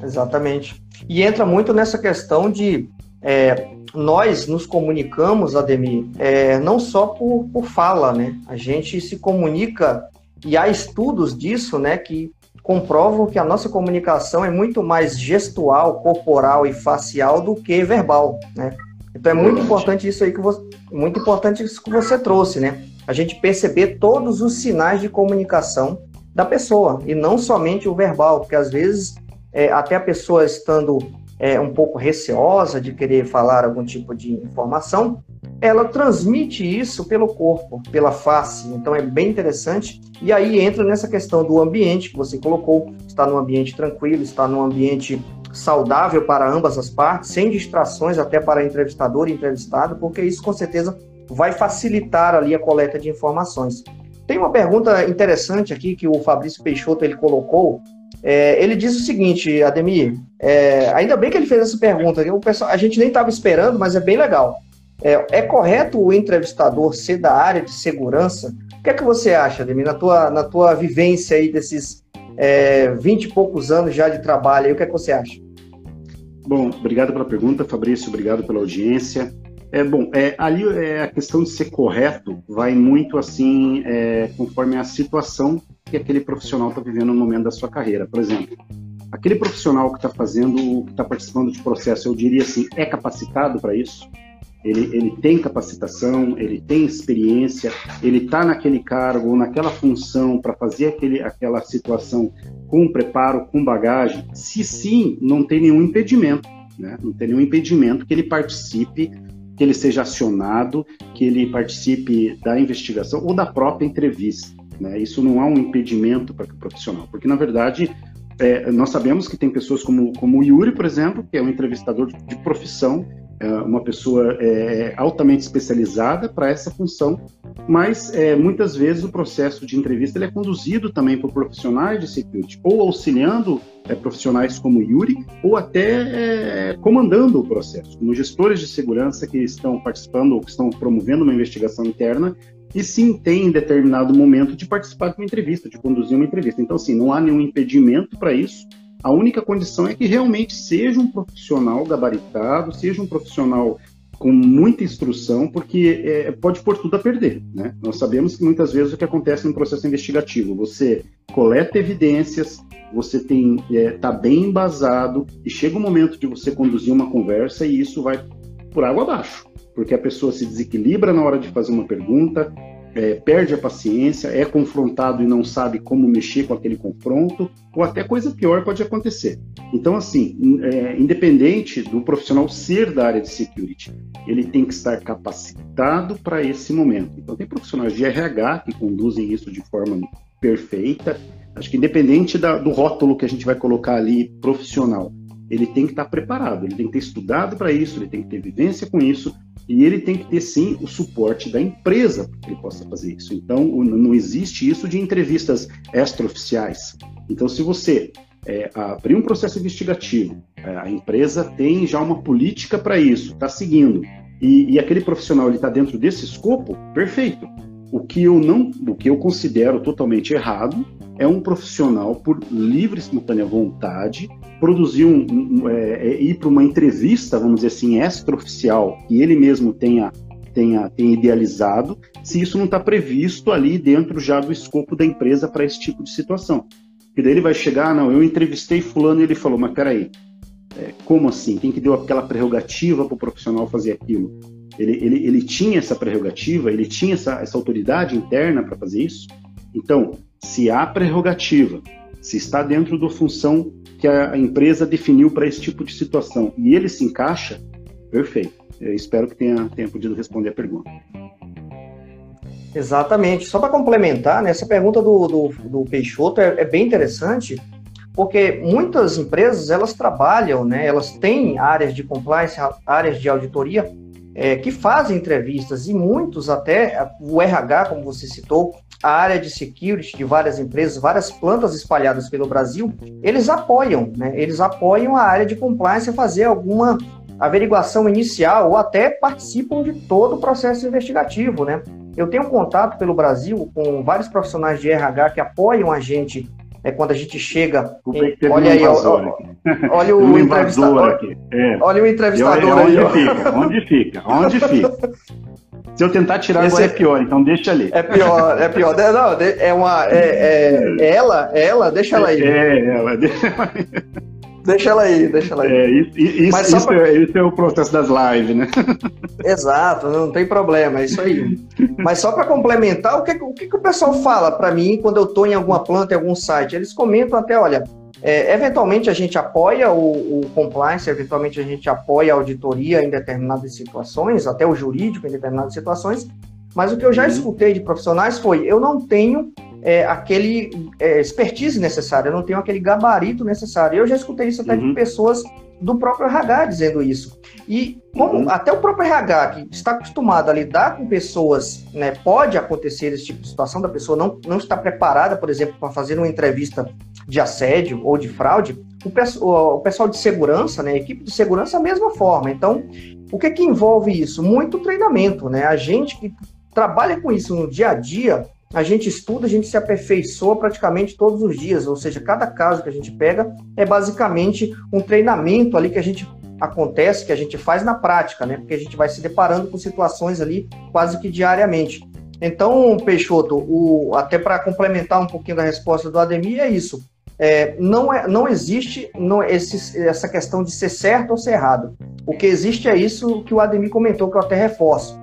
Exatamente. E entra muito nessa questão de é, nós nos comunicamos, Ademir, é, não só por, por fala, né? A gente se comunica e há estudos disso, né, que comprovam que a nossa comunicação é muito mais gestual, corporal e facial do que verbal, né? Então é muito importante isso aí que você, muito importante isso que você trouxe, né? A gente perceber todos os sinais de comunicação da pessoa e não somente o verbal, porque às vezes é, até a pessoa estando é, um pouco receosa de querer falar algum tipo de informação, ela transmite isso pelo corpo, pela face. Então é bem interessante. E aí entra nessa questão do ambiente que você colocou, está num ambiente tranquilo, está num ambiente saudável para ambas as partes, sem distrações até para entrevistador e entrevistado, porque isso com certeza vai facilitar ali a coleta de informações. Tem uma pergunta interessante aqui que o Fabrício Peixoto ele colocou. É, ele diz o seguinte, Ademir, é, ainda bem que ele fez essa pergunta, a gente nem estava esperando, mas é bem legal. É, é, correto o entrevistador ser da área de segurança? O que é que você acha, Ademir, na tua, na tua vivência aí desses é, 20 e poucos anos já de trabalho, aí, o que é que você acha? Bom, obrigado pela pergunta, Fabrício, obrigado pela audiência. É bom, é, ali é, a questão de ser correto vai muito assim, é, conforme a situação que aquele profissional está vivendo no momento da sua carreira. Por exemplo, aquele profissional que está fazendo, que está participando de processo, eu diria assim, é capacitado para isso? Ele, ele tem capacitação, ele tem experiência, ele está naquele cargo, naquela função para fazer aquele, aquela situação com preparo, com bagagem? Se sim, não tem nenhum impedimento, né? não tem nenhum impedimento que ele participe, que ele seja acionado, que ele participe da investigação ou da própria entrevista. Né? Isso não há um impedimento para o profissional, porque na verdade é, nós sabemos que tem pessoas como, como o Yuri, por exemplo, que é um entrevistador de, profissão, é uma pessoa é, altamente especializada para essa função, mas é, muitas vezes o processo de entrevista ele é conduzido também por profissionais de security, ou auxiliando é, profissionais como Yuri, ou até é, comandando o processo, como gestores de segurança que estão participando ou que estão promovendo uma investigação interna e sim tem em determinado momento de participar de uma entrevista, de conduzir uma entrevista. Então, assim, não há nenhum impedimento para isso. A única condição é que realmente seja um profissional gabaritado, seja um profissional com muita instrução, porque é, pode pôr tudo a perder. Né? Nós sabemos que muitas vezes o que acontece no processo investigativo, você coleta evidências, você tem está é, tá bem embasado e chega o momento de você conduzir uma conversa e isso vai por água abaixo, porque a pessoa se desequilibra na hora de fazer uma pergunta, é, perde a paciência, é confrontado e não sabe como mexer com aquele confronto, ou até coisa pior pode acontecer. Então, assim, é, independente do profissional ser da área de security, ele tem que estar capacitado para esse momento. Então, tem profissionais de RH que conduzem isso de forma perfeita. Acho que independente da, do rótulo que a gente vai colocar ali, profissional, ele tem que estar preparado, ele tem que ter estudado para isso, ele tem que ter vivência com isso, e ele tem que ter sim o suporte da empresa para que ele possa fazer isso. Então, não existe isso de entrevistas extraoficiais. Então, se você é, abrir um processo investigativo, é, a empresa tem já uma política para isso, está seguindo, e, e, aquele profissional está dentro desse escopo, perfeito. O que eu não, o que eu considero totalmente errado é um profissional por livre e espontânea vontade produzir um, um é, é, ir para uma entrevista, vamos dizer assim, extraoficial que ele mesmo tenha tenha, tenha idealizado, se isso não está previsto ali dentro já do escopo da empresa para esse tipo de situação. E daí ele vai chegar, ah, não, eu entrevistei fulano e ele falou, mas peraí, é, como assim? Quem que deu aquela prerrogativa para o profissional fazer aquilo? Ele, ele, ele tinha essa prerrogativa, ele tinha essa, essa autoridade interna para fazer isso? Então, se há prerrogativa, se está dentro da função que a empresa definiu para esse tipo de situação e ele se encaixa, perfeito. Eu espero que tenha, tenha podido responder a pergunta. Exatamente. Só para complementar, né, essa pergunta do, do, do Peixoto é, é, bem interessante, porque muitas empresas elas trabalham, né, elas têm áreas de compliance, áreas de auditoria é, que fazem entrevistas e muitos até o RH, como você citou, a área de security de várias empresas, várias plantas espalhadas pelo Brasil, eles apoiam, né? Eles apoiam a área de compliance a fazer alguma averiguação inicial ou até participam de todo o processo investigativo, né? Eu tenho contato pelo Brasil com vários profissionais de RH que apoiam a gente é quando a gente chega. É olha aí, ó, olha o (laughs) entrevistador aqui. É. Olha o entrevistador eu, eu, onde Fica, onde fica? Onde fica? (laughs) Se eu tentar tirar Esse agora é pior, então deixa ali. É pior, é pior. Não, é uma. É, é, é ela, é ela, deixa ela aí. É, ela, deixa ela aí. Deixa ela aí, deixa ela aí. É, isso, isso, pra... é, isso é o processo das lives, né? (laughs) Exato, não tem problema, é isso aí. Mas só para complementar, o que, o que, que o pessoal fala para mim quando eu estou em alguma planta, em algum site? Eles comentam até, olha, é, eventualmente a gente apoia o, o, compliance, eventualmente a gente apoia a auditoria em determinadas situações, até o jurídico em determinadas situações, mas o que eu já uhum. escutei de profissionais foi: eu não tenho é, aquele é, expertise necessário, eu não tenho aquele gabarito necessário. Eu já escutei isso até uhum. de pessoas do próprio RH dizendo isso. E como uhum. até o próprio RH, que está acostumado a lidar com pessoas, né, pode acontecer esse tipo de situação da pessoa não, não está preparada, por exemplo, para fazer uma entrevista de assédio ou de fraude, o, o, o pessoal de segurança, né, a equipe de segurança, a mesma forma. Então, o que, que envolve isso? Muito treinamento, né? A gente que trabalha com isso no dia a dia, a gente estuda, a gente se aperfeiçoa praticamente todos os dias, ou seja, cada caso que a gente pega é basicamente um treinamento ali que a gente acontece, que a gente faz na prática, né? Porque a gente vai se deparando com situações ali quase que diariamente. Então, Peixoto, o, até para complementar um pouquinho da resposta do Ademir, é isso. É, não, é, não existe não, esse, essa questão de ser certo ou ser errado. O que existe é isso que o Ademir comentou, que eu até reforço.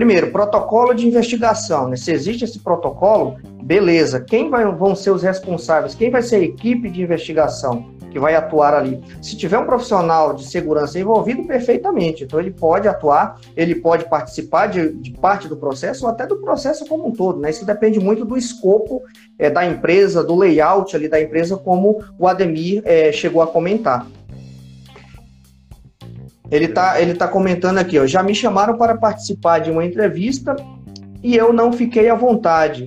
Primeiro, protocolo de investigação. Né? Se existe esse protocolo, beleza. Quem vai, vão ser os responsáveis? Quem vai ser a equipe de investigação que vai atuar ali? Se tiver um profissional de segurança envolvido, perfeitamente. Então, ele pode atuar, ele pode participar de, de parte do processo ou até do processo como um todo. Né? Isso depende muito do escopo é, da empresa, do layout ali da empresa, como o Ademir é, chegou a comentar. Ele está ele tá comentando aqui, ó, já me chamaram para participar de uma entrevista e eu não fiquei à vontade,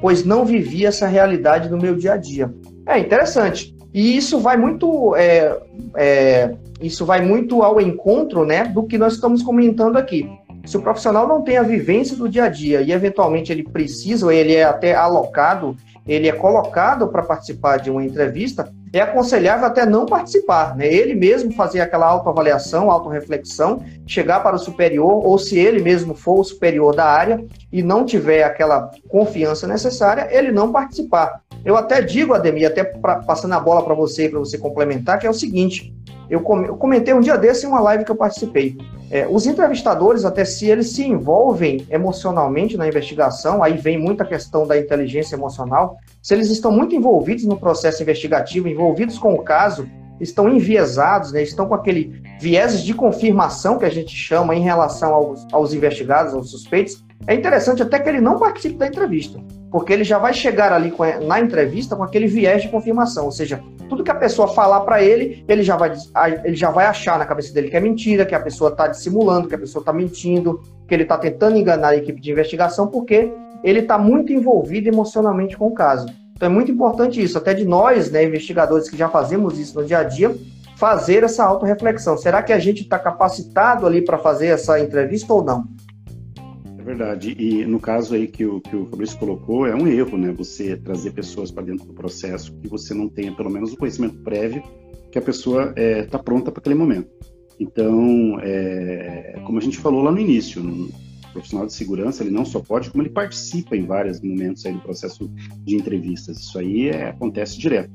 pois não vivi essa realidade no meu dia a dia. É interessante. E isso vai muito, é, é, isso vai muito ao encontro, né, do que nós estamos comentando aqui. Se o profissional não tem a vivência do dia a dia e eventualmente ele precisa, ou ele é até alocado, ele é colocado para participar de uma entrevista, é aconselhável até não participar, né? Ele mesmo fazer aquela autoavaliação, autorreflexão, chegar para o superior, ou se ele mesmo for o superior da área e não tiver aquela confiança necessária, ele não participar. Eu até digo, Ademir, até pra, passando a bola para você, para você complementar, que é o seguinte: eu, comentei um dia desse em uma live que eu participei. É, os entrevistadores, até se eles se envolvem emocionalmente na investigação, aí vem muita questão da inteligência emocional, se eles estão muito envolvidos no processo investigativo, envolvidos com o caso, estão enviesados, né, estão com aquele viés de confirmação que a gente chama em relação aos, aos investigados, aos suspeitos, é interessante até que ele não participe da entrevista, porque ele já vai chegar ali na entrevista com aquele viés de confirmação, ou seja, tudo que a pessoa falar para ele, ele já, vai, ele já vai achar na cabeça dele que é mentira, que a pessoa está dissimulando, que a pessoa está mentindo, que ele está tentando enganar a equipe de investigação, porque ele está muito envolvido emocionalmente com o caso. Então é muito importante isso, até de nós, né, investigadores que já fazemos isso no dia a dia, fazer essa autorreflexão. Será que a gente está capacitado ali para fazer essa entrevista ou não? Verdade. E no caso aí que o, que o Fabrício colocou, é um erro, né? Você trazer pessoas para dentro do processo que você não tenha pelo menos o conhecimento prévio que a pessoa está é, tá pronta para aquele momento. Então, é, como a gente falou lá no início, profissional de segurança, ele não só pode, como ele participa em vários momentos aí do processo de entrevistas. Isso aí é, acontece direto.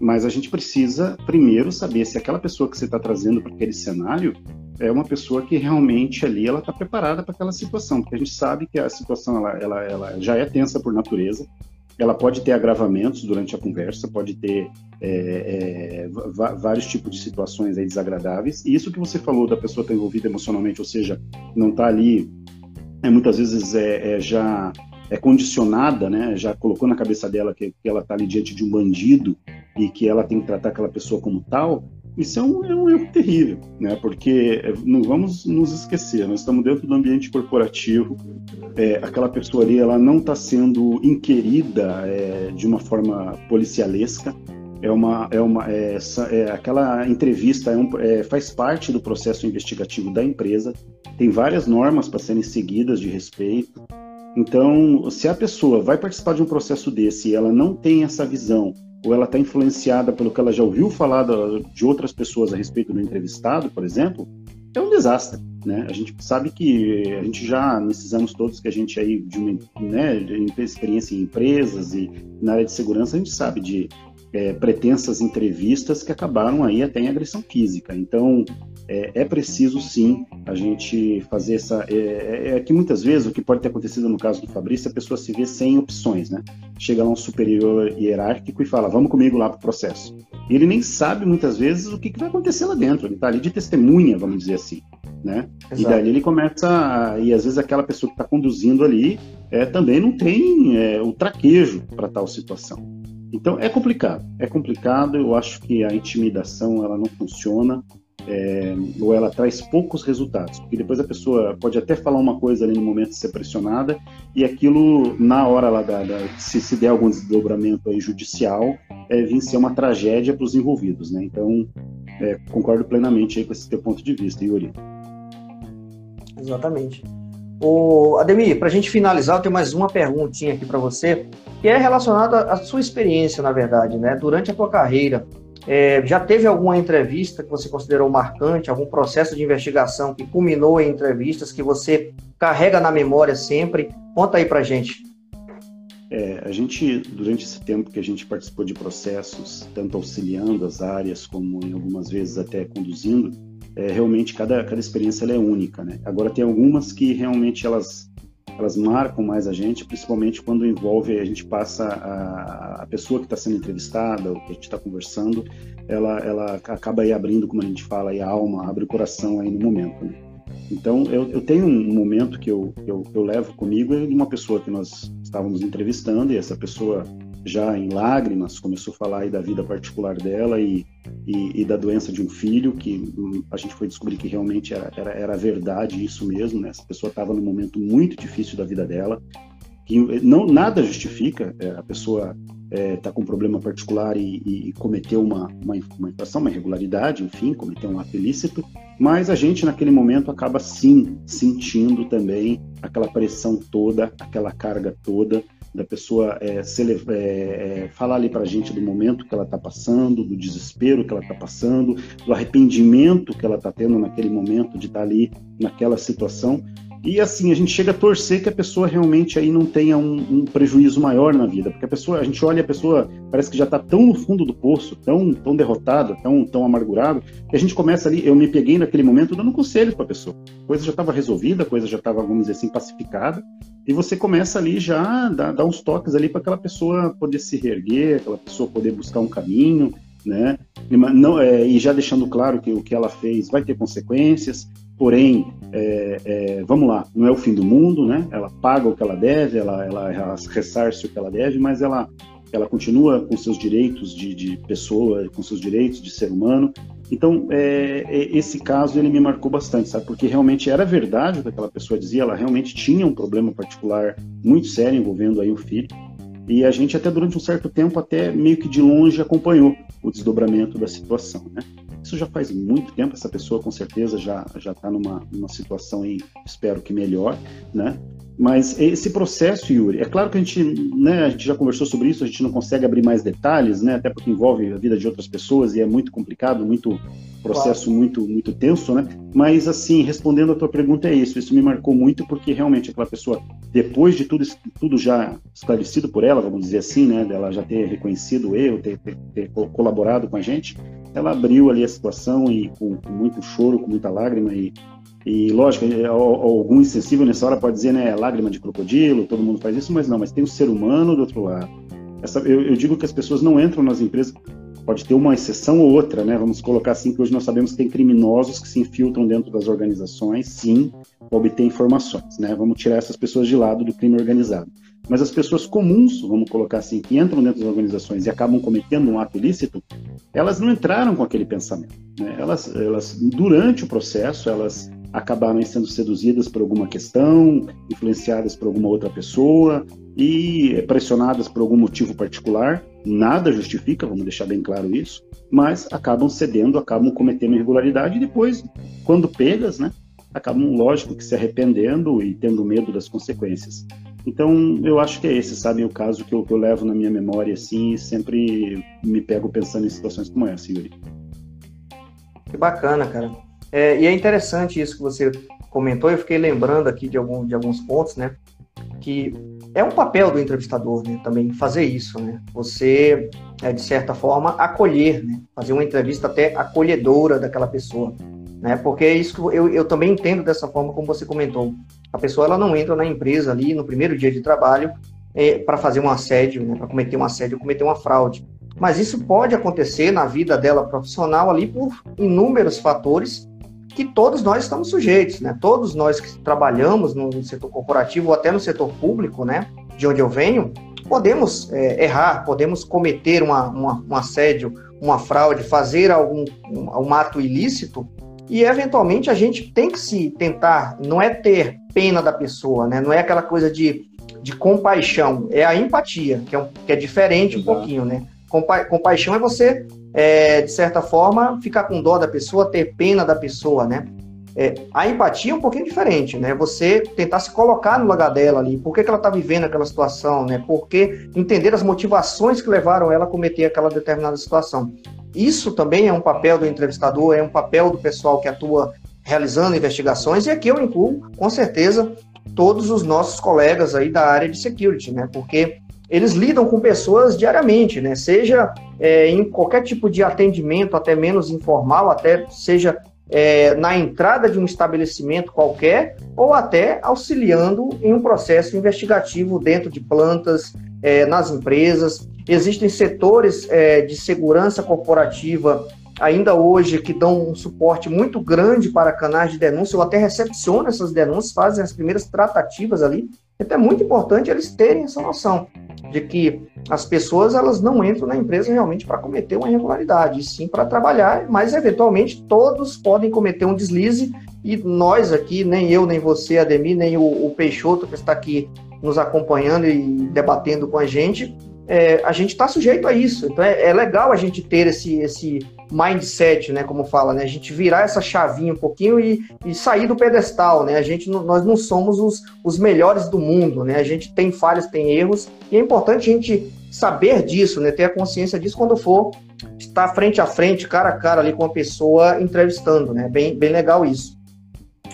Mas a gente precisa primeiro saber se aquela pessoa que você está trazendo para aquele cenário é uma pessoa que realmente ali ela está preparada para aquela situação, porque a gente sabe que a situação ela, ela, ela já é tensa por natureza, ela pode ter agravamentos durante a conversa, pode ter é, é, vários tipos de situações desagradáveis. E isso que você falou da pessoa estar tá envolvida emocionalmente, ou seja, não está ali é, muitas vezes é, é, já é condicionada, né? Já colocou na cabeça dela que, que ela está ali diante de um bandido e que ela tem que tratar aquela pessoa como tal. Isso é um, é um erro terrível, né? Porque é, não vamos nos esquecer, nós estamos dentro do ambiente corporativo, é, aquela pessoa ali ela não está sendo inquirida é, de uma forma policialesca, é uma, é uma é, essa, é, aquela entrevista é um, é, faz parte do processo investigativo da empresa, tem várias normas para serem seguidas de respeito. Então, se a pessoa vai participar de um processo desse e ela não tem essa visão, ou ela está influenciada pelo que ela já ouviu falar de outras pessoas a respeito do entrevistado, por exemplo, é um desastre. Né? A gente sabe que a gente já, nesses anos todos que a gente aí, de, uma, né, de experiência em empresas e na área de segurança, a gente sabe de é, pretensas entrevistas que acabaram aí até em agressão física. Então, é, é preciso sim a gente fazer essa. É, é, é, que muitas vezes o que pode ter acontecido no caso do Fabrício, a pessoa se vê sem opções, né? Chega lá um superior hierárquico e fala: vamos comigo lá para o processo. E ele nem sabe muitas vezes o que, que vai acontecer lá dentro. Ele está ali de testemunha, vamos dizer assim. Né? E daí ele começa, a, e às vezes aquela pessoa que está conduzindo ali é, também não tem é, o traquejo para tal situação. Então é complicado, é complicado. Eu acho que a intimidação ela não funciona é, ou ela traz poucos resultados, porque depois a pessoa pode até falar uma coisa ali no momento de ser pressionada e aquilo na hora lá da, da se, se der algum desdobramento aí judicial é vir ser uma tragédia para os envolvidos, né? Então é, concordo plenamente aí com esse teu ponto de vista, Yuri. Exatamente. O Ademir, para a gente finalizar, eu tenho mais uma perguntinha aqui para você, que é relacionada à sua experiência, na verdade, né? Durante a tua carreira, é, já teve alguma entrevista que você considerou marcante, algum processo de investigação que culminou em entrevistas que você carrega na memória sempre? Conta aí para gente. É, a gente, durante esse tempo que a gente participou de processos, tanto auxiliando as áreas como em algumas vezes até conduzindo, é, realmente cada, cada experiência é única, né? Agora tem algumas que realmente elas elas marcam mais a gente, principalmente quando envolve a gente passa a, a pessoa que está sendo entrevistada, ou que a gente está conversando, ela ela acaba aí abrindo, como a gente fala, aí a alma, abre o coração aí no momento. Né? Então eu, eu tenho um momento que eu, eu, eu levo comigo de uma pessoa que nós estávamos entrevistando e essa pessoa já em lágrimas, começou a falar aí da vida particular dela e, e, e, da doença de um filho, que a gente foi descobrir que realmente era, era, era verdade isso mesmo, né? Essa pessoa estava num momento muito difícil da vida dela, que não nada justifica é, a pessoa está é, tá com um problema particular e, e, cometeu uma, uma, uma infração, uma irregularidade, enfim, cometeu um ato ilícito, mas a gente naquele momento acaba sim sentindo também aquela pressão toda, aquela carga toda, da pessoa é, é, é, falar ali para a gente do momento que ela está passando, do desespero que ela está passando, do arrependimento que ela está tendo naquele momento de estar tá ali naquela situação. E assim, a gente chega a torcer que a pessoa realmente aí não tenha um, um, prejuízo maior na vida, porque a pessoa, a gente olha a pessoa, parece que já está tão no fundo do poço, tão, tão derrotada, tão, tão amargurado, que a gente começa ali, eu me peguei naquele momento dando conselhos para a pessoa. A coisa já estava resolvida, a coisa já estava, vamos dizer assim, pacificada, e você começa ali já a dar, uns toques ali para aquela pessoa poder se reerguer, aquela pessoa poder buscar um caminho, né? Não, é, e já deixando claro que o que ela fez vai ter consequências, porém, é, é, vamos lá, não é o fim do mundo, né? Ela paga o que ela deve, ela, ela, ela ressarce o que ela deve, mas ela, ela continua com seus direitos de, de pessoa, com seus direitos de ser humano, então, é, é, esse caso ele me marcou bastante, sabe? Porque realmente era verdade o que aquela pessoa dizia, ela realmente tinha um problema particular muito sério envolvendo aí o filho. E a gente até durante um certo tempo, até meio que de longe acompanhou o desdobramento da situação, né? Isso já faz muito tempo, essa pessoa com certeza já já está numa, numa situação aí, espero que melhor, né? Mas esse processo, Yuri, é claro que a gente, né, a gente já conversou sobre isso, a gente não consegue abrir mais detalhes, né, até porque envolve a vida de outras pessoas e é muito complicado, muito processo claro. muito muito tenso, né? Mas assim, respondendo a tua pergunta é isso, isso me marcou muito porque realmente aquela pessoa, depois de tudo tudo já esclarecido por ela, vamos dizer assim, né, dela já ter reconhecido o erro, ter, ter, ter colaborado com a gente, ela abriu ali a situação e com, com muito choro, com muita lágrima e e lógico, é, algum insensível nessa hora pode dizer, né, lágrima de crocodilo, todo mundo faz isso, mas não, mas tem o ser humano do outro lado. Essa, eu, eu, digo que as pessoas não entram nas empresas, pode ter uma exceção ou outra, né? Vamos colocar assim que hoje nós sabemos que tem criminosos que se infiltram dentro das organizações, sim, obter informações, né? Vamos tirar essas pessoas de lado do crime organizado. Mas as pessoas comuns, vamos colocar assim, que entram dentro das organizações e acabam cometendo um ato ilícito, elas não entraram com aquele pensamento. Né? Elas, elas, durante o processo, elas acabaram sendo seduzidas por alguma questão, influenciadas por alguma outra pessoa e pressionadas por algum motivo particular nada justifica, vamos deixar bem claro isso, mas acabam cedendo, acabam cometendo irregularidade e depois, quando pegas, né, acabam, lógico, que se arrependendo e tendo medo das consequências. Então, eu acho que é esse, sabe, o caso que eu, que eu levo na minha memória, assim, e sempre me pego pensando em situações como essa, Yuri. Que bacana, cara. É, e é interessante isso que você comentou, eu fiquei lembrando aqui de, algum, de alguns pontos, né? Que é um papel do entrevistador, né? Também fazer isso, né? Você, é, de certa forma, acolher, né? Fazer uma entrevista até acolhedora daquela pessoa, né? Porque é isso que eu, eu também entendo dessa forma como você comentou. A pessoa, ela não entra na empresa ali no primeiro dia de trabalho é, para fazer um assédio, né? Para cometer um assédio, cometer uma fraude. Mas isso pode acontecer na vida dela profissional ali por inúmeros fatores que todos nós estamos sujeitos, né? Todos nós que trabalhamos no setor corporativo ou até no setor público, né? De onde eu venho, podemos é, errar, podemos cometer uma, uma, um assédio, uma fraude, fazer algum um, um ato ilícito e eventualmente a gente tem que se tentar, não é ter pena da pessoa, né? Não é aquela coisa de, de compaixão, é a empatia, que é, um, que é diferente Exato. um pouquinho, né? Compa compaixão é você é, de certa forma, ficar com dó da pessoa, ter pena da pessoa, né? É, a empatia é um pouquinho diferente, né? Você tentar se colocar no lugar dela ali, por que, que ela está vivendo aquela situação, né? Porque entender as motivações que levaram ela a cometer aquela determinada situação. Isso também é um papel do entrevistador, é um papel do pessoal que atua realizando investigações, e aqui eu incluo, com certeza, todos os nossos colegas aí da área de security, né? Porque eles lidam com pessoas diariamente, né? Seja é, em qualquer tipo de atendimento, até menos informal, até seja é, na entrada de um estabelecimento qualquer, ou até auxiliando em um processo investigativo dentro de plantas, é, nas empresas. Existem setores é, de segurança corporativa ainda hoje que dão um suporte muito grande para canais de denúncia, ou até recepcionam essas denúncias, fazem as primeiras tratativas ali. Então é muito importante eles terem essa noção de que as pessoas elas não entram na empresa realmente para cometer uma irregularidade, sim para trabalhar, mas eventualmente todos podem cometer um deslize e nós aqui, nem eu, nem você, Ademir, nem o, o Peixoto que está aqui nos acompanhando e debatendo com a gente, é, a gente está sujeito a isso. Então é, é, legal a gente ter esse, esse mindset, né, como fala, né, a gente virar essa chavinha um pouquinho e, e sair do pedestal, né, a gente, nós não somos os, os melhores do mundo, né, a gente tem falhas, tem erros, e é importante a gente saber disso, né, ter a consciência disso quando for estar frente a frente, cara a cara ali com a pessoa entrevistando, né, bem, bem legal isso.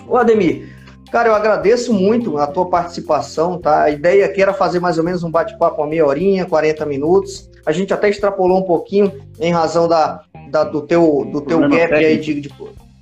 Ô Ademir, Cara, eu agradeço muito a tua participação, tá? A ideia aqui era fazer mais ou menos um bate-papo a meia horinha, 40 minutos. A gente até extrapolou um pouquinho em razão da, da do teu, do teu gap técnico. aí de, de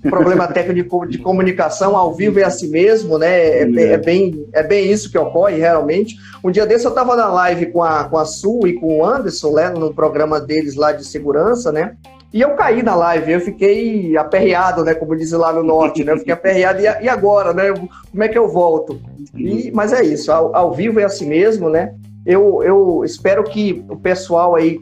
problema técnico de comunicação ao vivo é assim mesmo, né? É, é, é, bem, é bem isso que ocorre realmente. Um dia desse eu estava na live com a, com a Su e com o Anderson, né, no programa deles lá de segurança, né? E eu caí na live, eu fiquei aperreado, né? Como dizem lá no norte, né? Eu fiquei aperreado, e, agora, né? Como é que eu volto? E, mas é isso, ao, ao vivo é assim mesmo, né? Eu, eu espero que o pessoal aí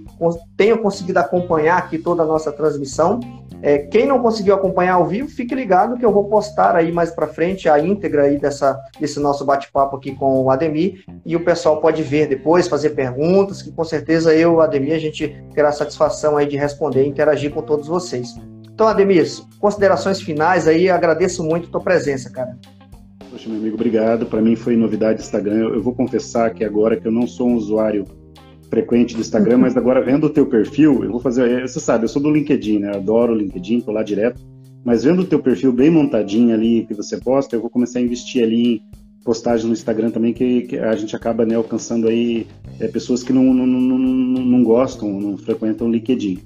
tenha conseguido acompanhar aqui toda a nossa transmissão. É, quem não conseguiu acompanhar ao vivo, fique ligado que eu vou postar aí mais para frente a íntegra aí dessa, desse nosso bate-papo aqui com o Ademir e o pessoal pode ver depois, fazer perguntas, que com certeza eu, Ademir, a gente terá satisfação aí de responder e interagir com todos vocês. Então, Ademir, considerações finais aí, agradeço muito a tua presença, cara. Poxa, meu amigo, obrigado. Para mim foi novidade Instagram. Eu vou confessar que agora que eu não sou um usuário frequente do Instagram, (laughs) mas agora vendo o teu perfil, eu vou fazer. É, você sabe, eu sou do LinkedIn, né? Eu adoro o LinkedIn, tô lá direto. Mas vendo o teu perfil bem montadinho ali que você posta, eu vou começar a investir ali em postagem no Instagram também, que, que a gente acaba né, alcançando aí é, pessoas que não, não, não, não, não gostam, não frequentam o LinkedIn.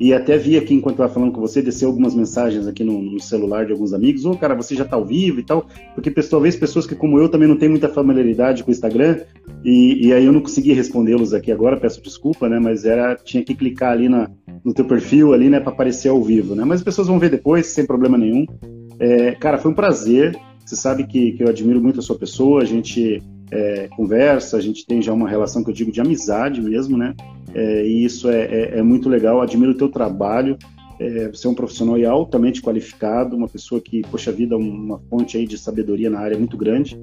E até vi aqui, enquanto estava falando com você, descer algumas mensagens aqui no, no celular de alguns amigos. Ô, oh, cara, você já está ao vivo e tal. Porque talvez pessoas que, como eu, também não têm muita familiaridade com o Instagram. E, e aí eu não consegui respondê-los aqui agora, peço desculpa, né? Mas era, tinha que clicar ali na, no teu perfil ali, né, para aparecer ao vivo, né? Mas as pessoas vão ver depois, sem problema nenhum. É, cara, foi um prazer. Você sabe que, que eu admiro muito a sua pessoa. A gente é, conversa, a gente tem já uma relação que eu digo de amizade mesmo, né? É, e isso é, é, é, muito legal. Admiro o teu trabalho. É, você é um profissional altamente qualificado, uma pessoa que, poxa vida, uma fonte aí de sabedoria na área muito grande.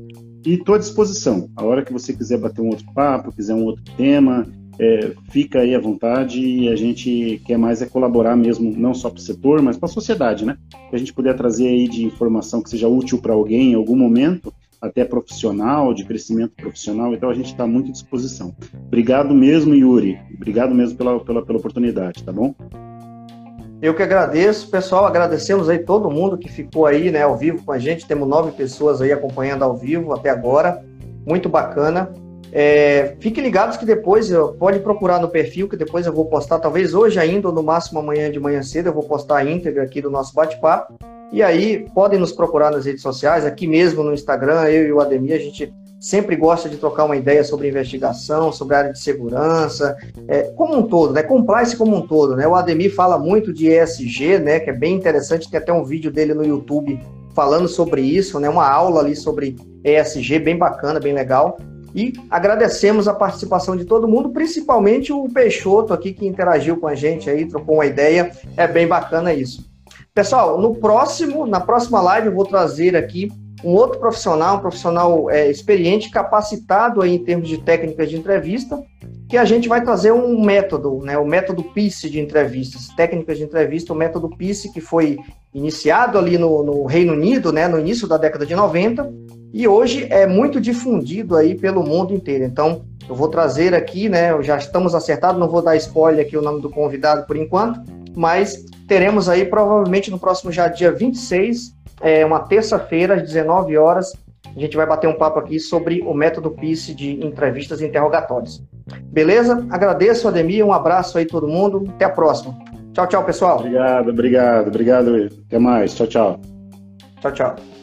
E estou à disposição. A hora que você quiser bater um outro papo, quiser um outro tema, é, fica aí à vontade e a gente quer mais é colaborar mesmo, não só para o setor, mas para a sociedade, né? Que a gente puder trazer aí de informação que seja útil para alguém em algum momento, até profissional, de crescimento profissional, então a gente está muito à disposição. Obrigado mesmo, Yuri. Obrigado mesmo pela, pela, pela oportunidade, tá bom? Eu que agradeço, pessoal. Agradecemos aí todo mundo que ficou aí, né, ao vivo com a gente. Temos nove pessoas aí acompanhando ao vivo até agora. Muito bacana. É, fiquem ligados que depois eu, pode procurar no perfil, que depois eu vou postar, talvez hoje ainda, ou no máximo amanhã de manhã cedo, eu vou postar a íntegra aqui do nosso bate-papo. E aí, podem nos procurar nas redes sociais, aqui mesmo no Instagram, eu e o Ademir, a gente sempre gosta de trocar uma ideia sobre investigação, sobre área de segurança, é, como um todo, né? Compliance como um todo, né? O Ademir fala muito de ESG, né? Que é bem interessante, tem até um vídeo dele no YouTube falando sobre isso, né? Uma aula ali sobre ESG, bem bacana, bem legal. E agradecemos a participação de todo mundo, principalmente o Peixoto aqui que interagiu com a gente aí, trocou uma ideia. É bem bacana isso. Pessoal, no próximo, na próxima live eu vou trazer aqui um outro profissional, um profissional é, experiente, capacitado aí em termos de técnicas de entrevista, que a gente vai trazer um método, né, o método PICE de entrevistas, técnicas de entrevista, o método PICE que foi iniciado ali no, no Reino Unido, né, no início da década de 90, e hoje é muito difundido aí pelo mundo inteiro. Então, eu vou trazer aqui, né, já estamos acertados, não vou dar spoiler aqui o nome do convidado por enquanto, mas teremos aí provavelmente no próximo já dia 26 é uma terça-feira, às 19 horas. A gente vai bater um papo aqui sobre o método PICE de entrevistas e interrogatórios. Beleza? Agradeço, Ademir. Um abraço aí todo mundo. Até a próxima. Tchau, tchau, pessoal. Obrigado, obrigado, obrigado. Até mais. Tchau, tchau. Tchau, tchau.